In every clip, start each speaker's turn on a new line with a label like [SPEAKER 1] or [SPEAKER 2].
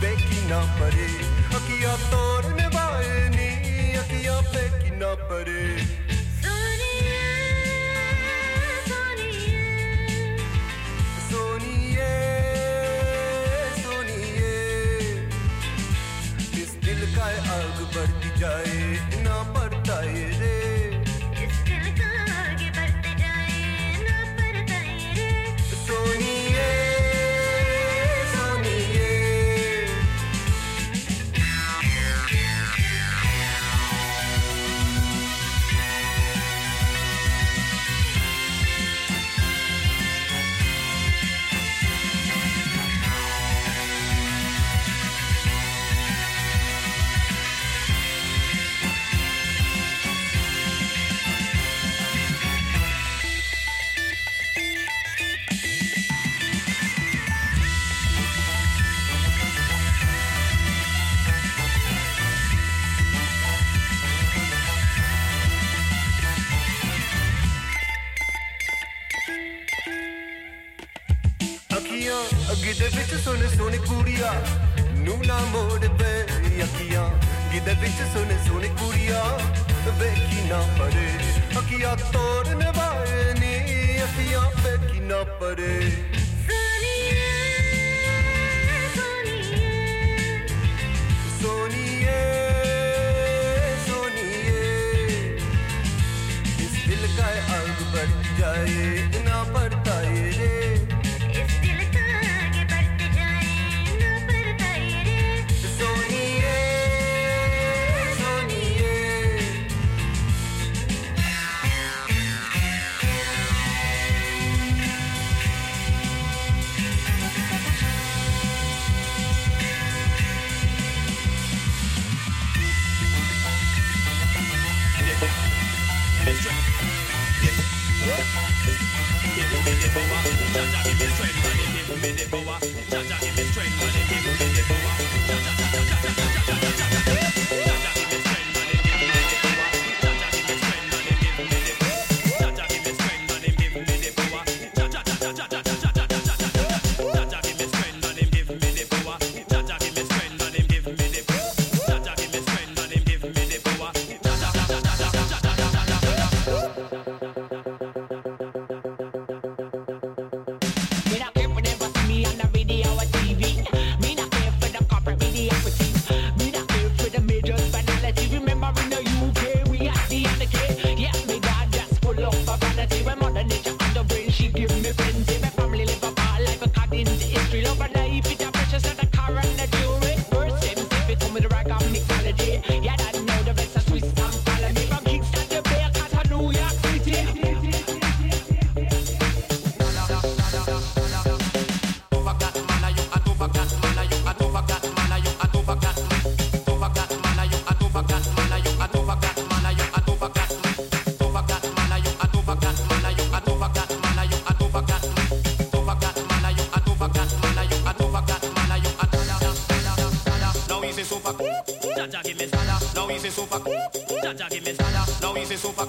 [SPEAKER 1] बेकी ना परे अकिया तोर अकिया ना परे आग बढ़ती जाए।
[SPEAKER 2] So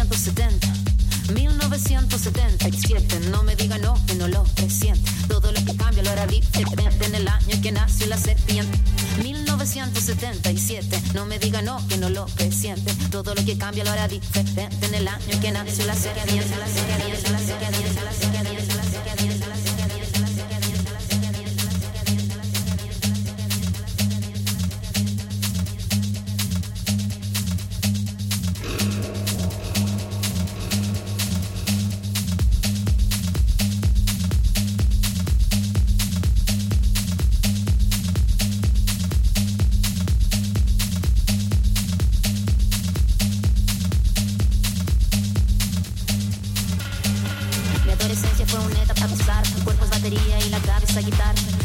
[SPEAKER 3] 1970, 1977. No me diga no, que no lo presiente. Todo lo que cambia lo hará diferente en el año que nació la serpiente. 1977. No me diga no, que no lo presiente. Todo lo que cambia lo hará diferente en el año que nació la serpiente. Una para gozar, tu cuerpo es batería y la cabeza guitarra.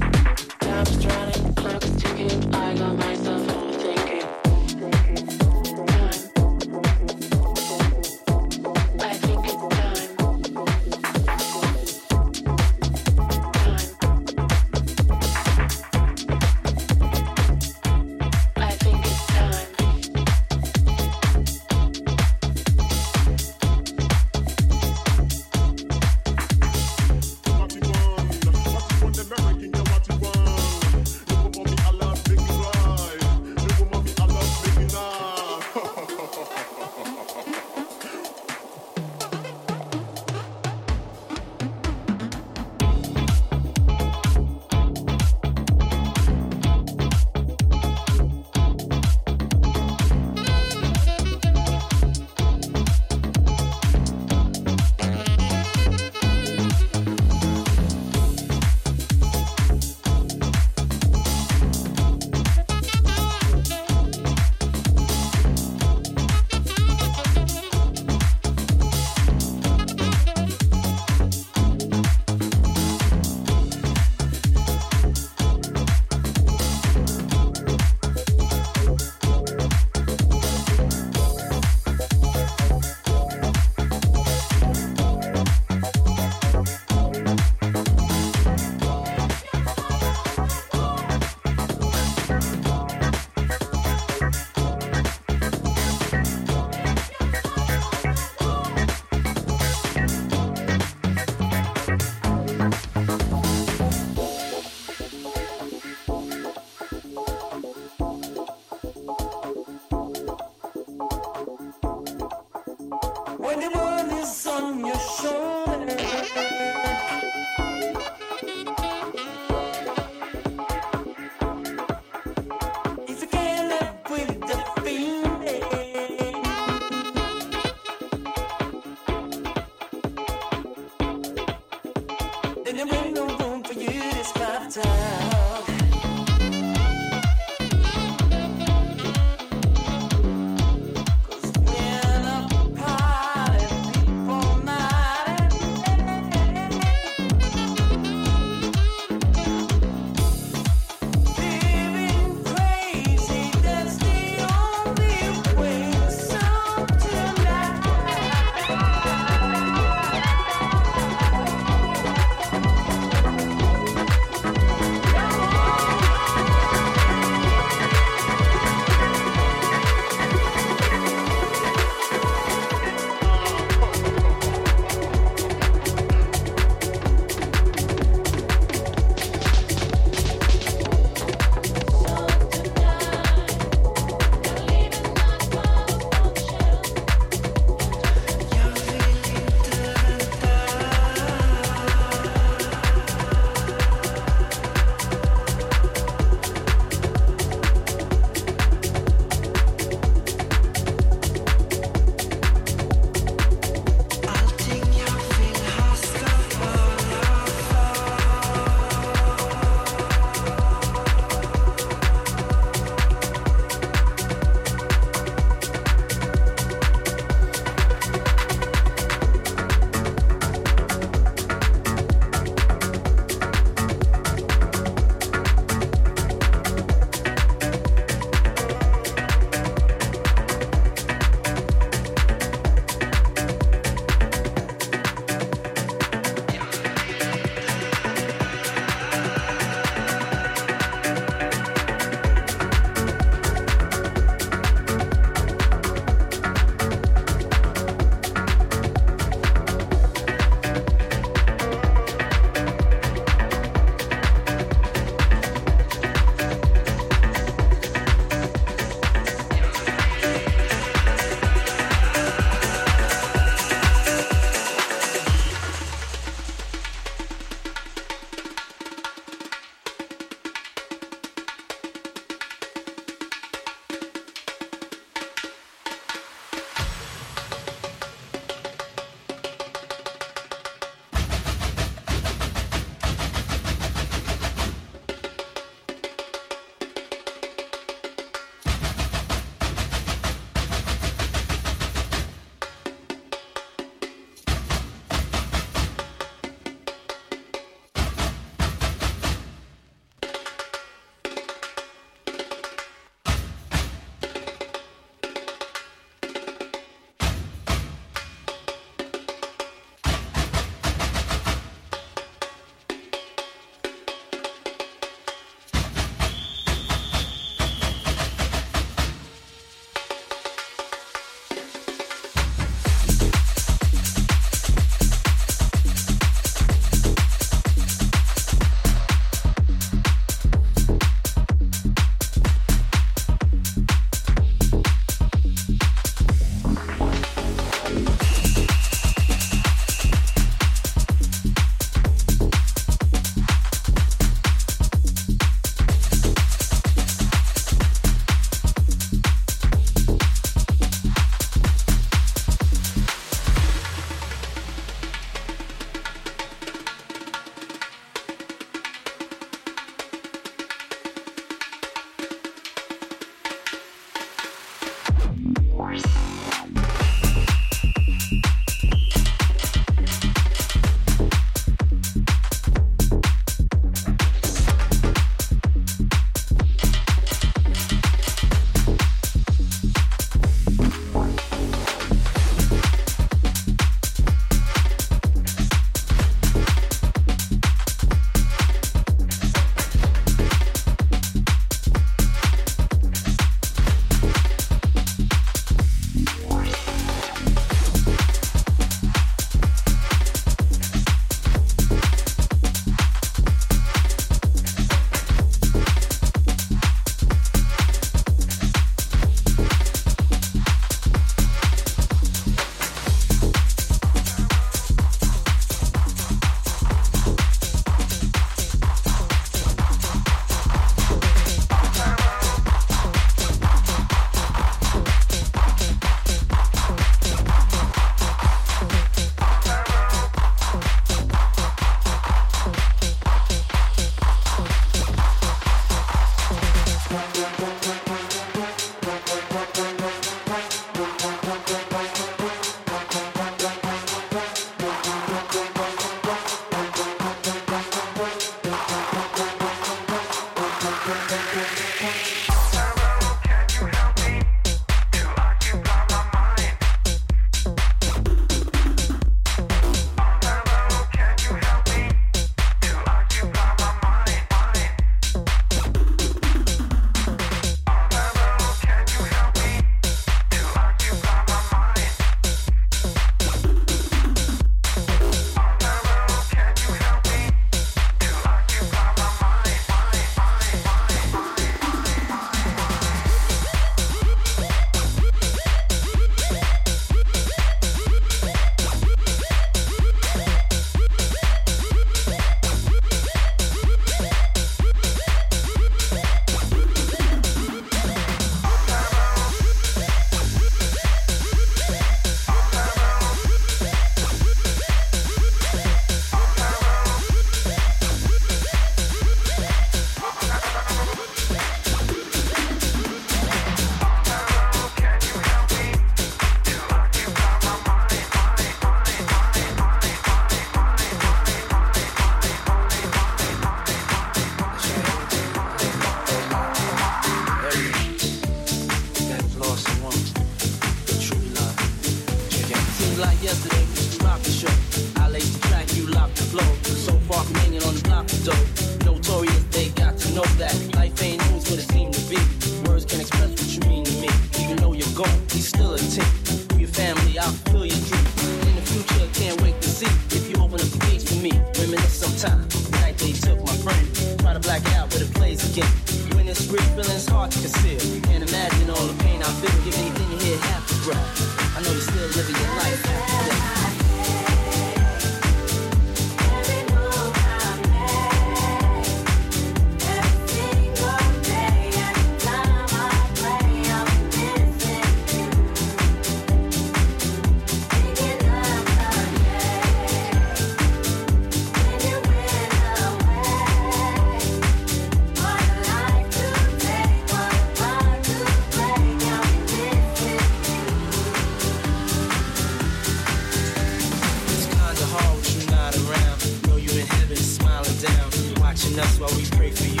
[SPEAKER 4] Us while we pray for you.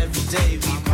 [SPEAKER 4] Every day we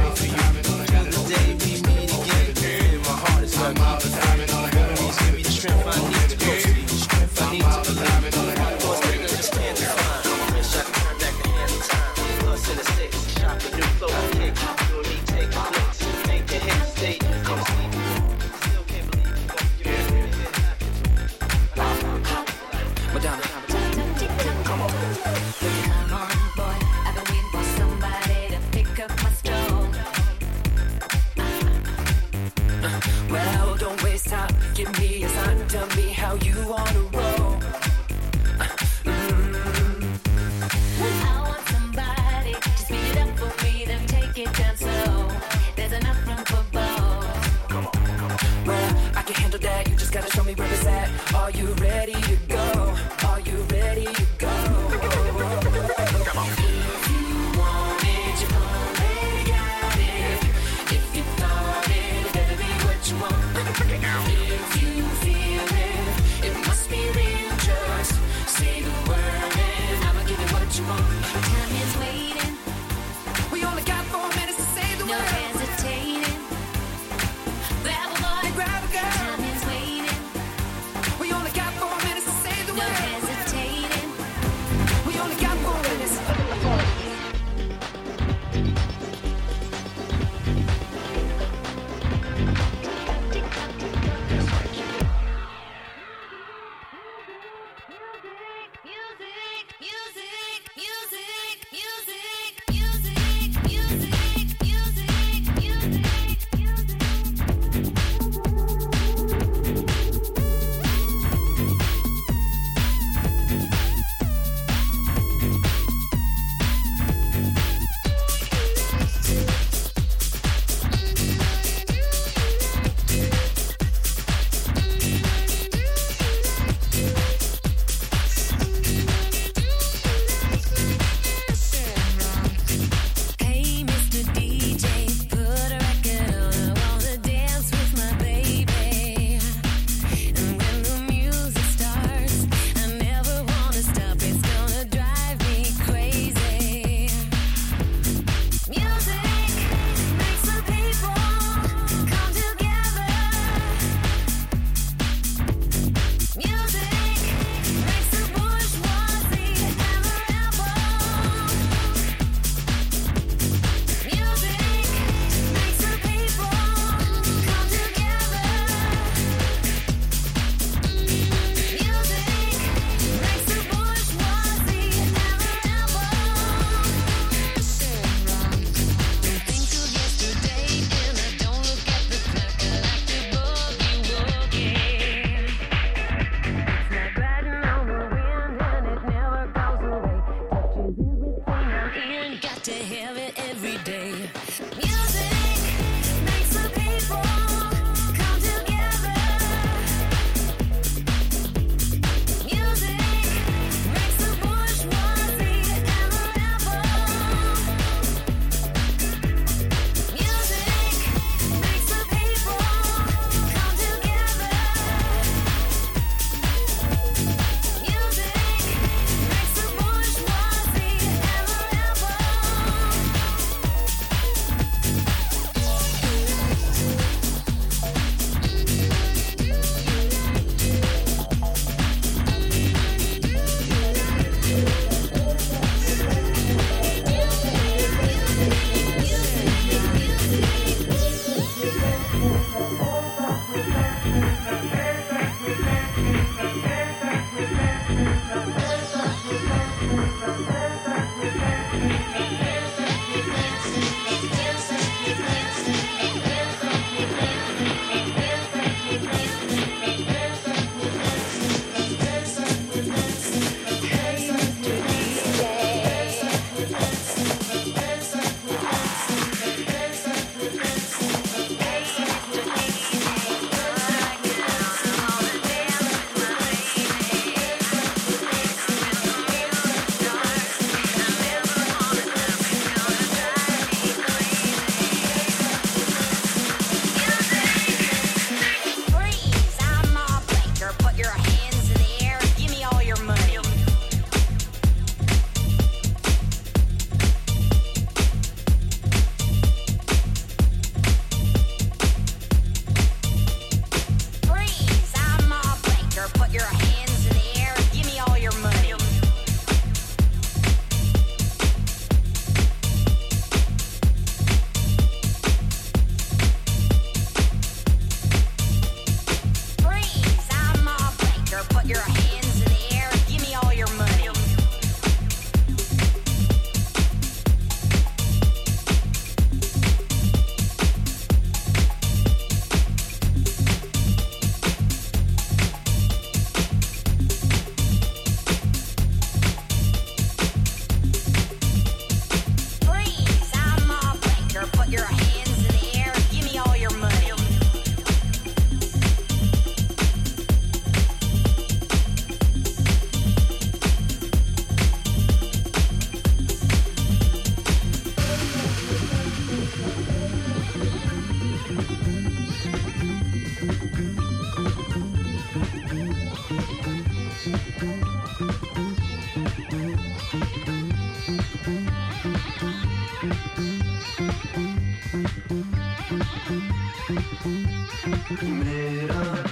[SPEAKER 1] मेरा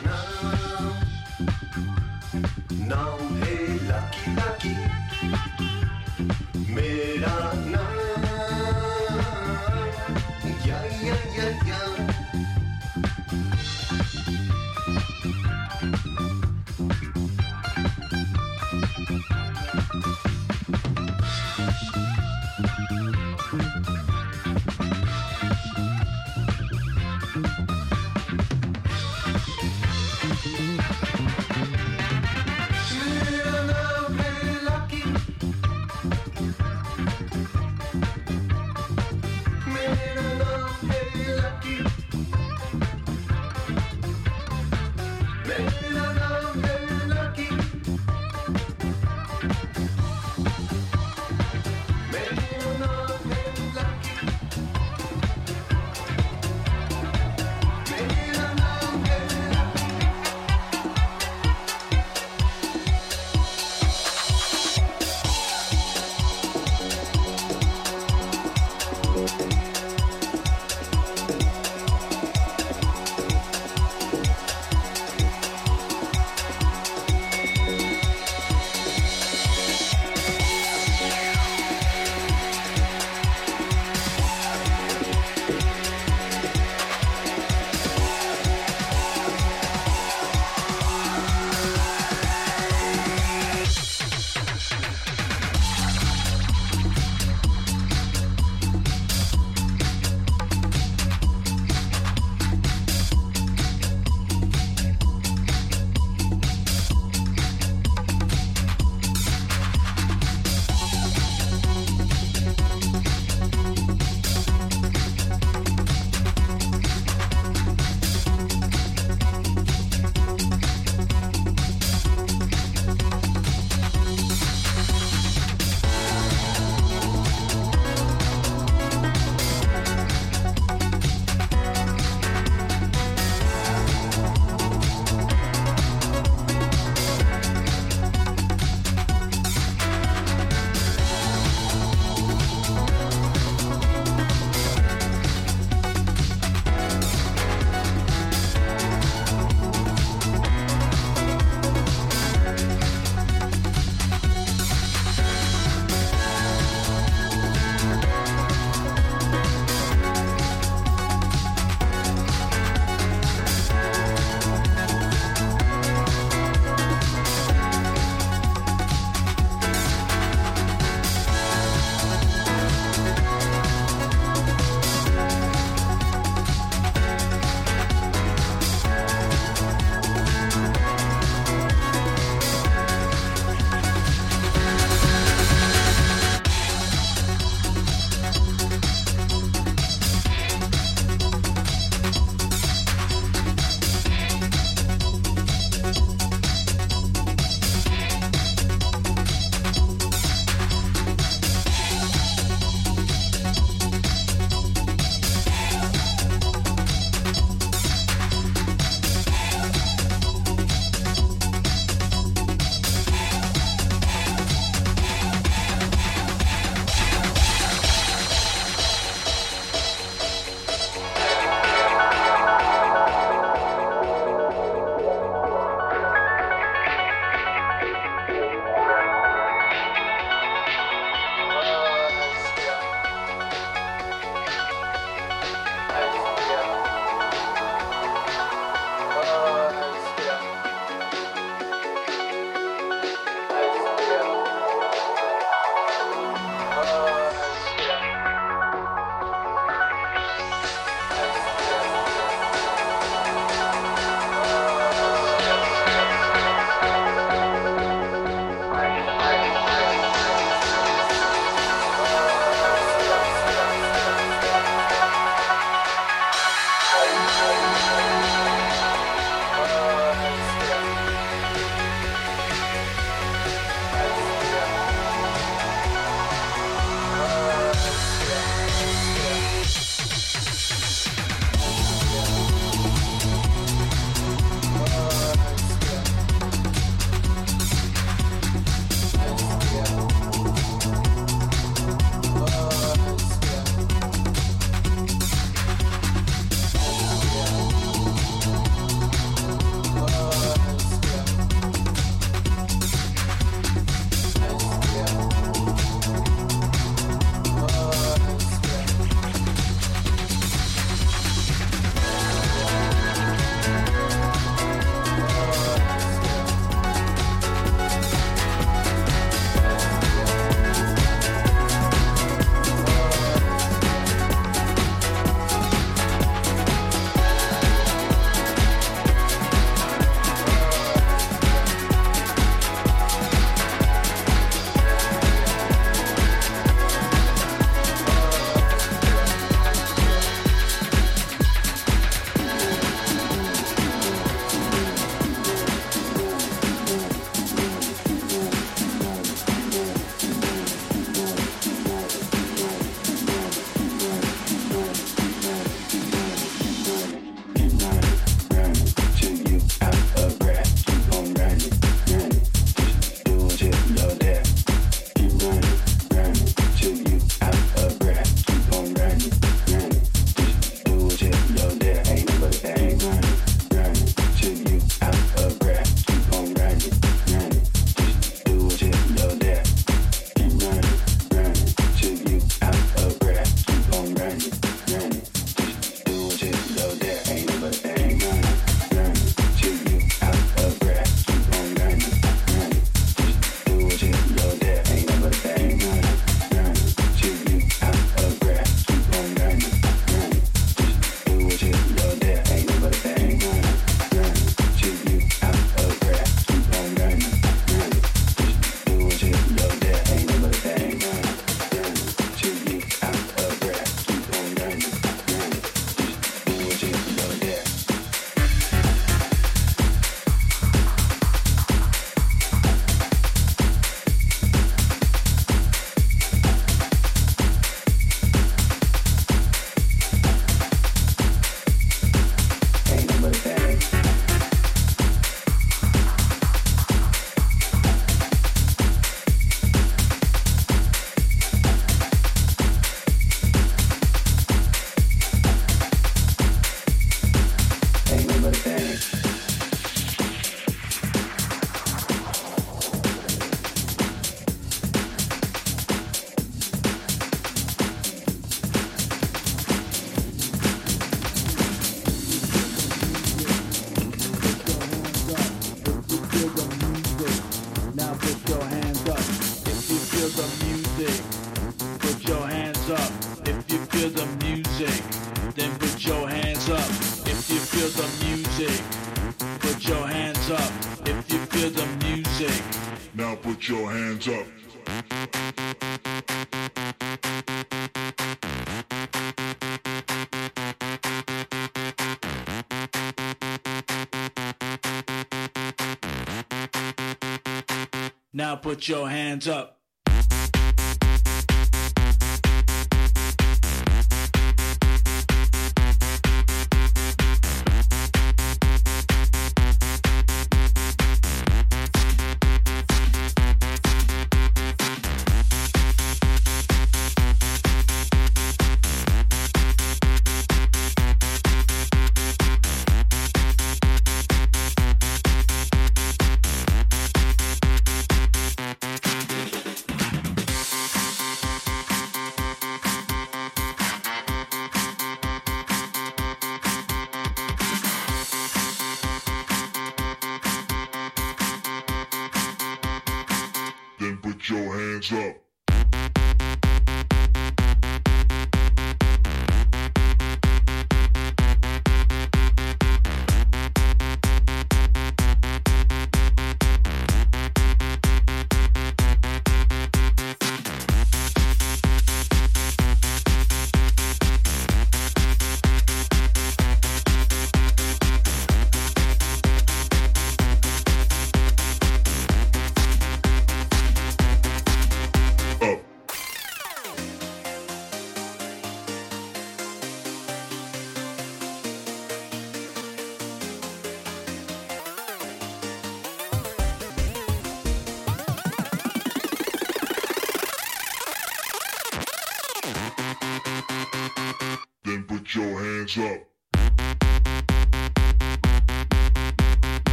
[SPEAKER 5] Now put your hands up.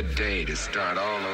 [SPEAKER 6] Another day to start all over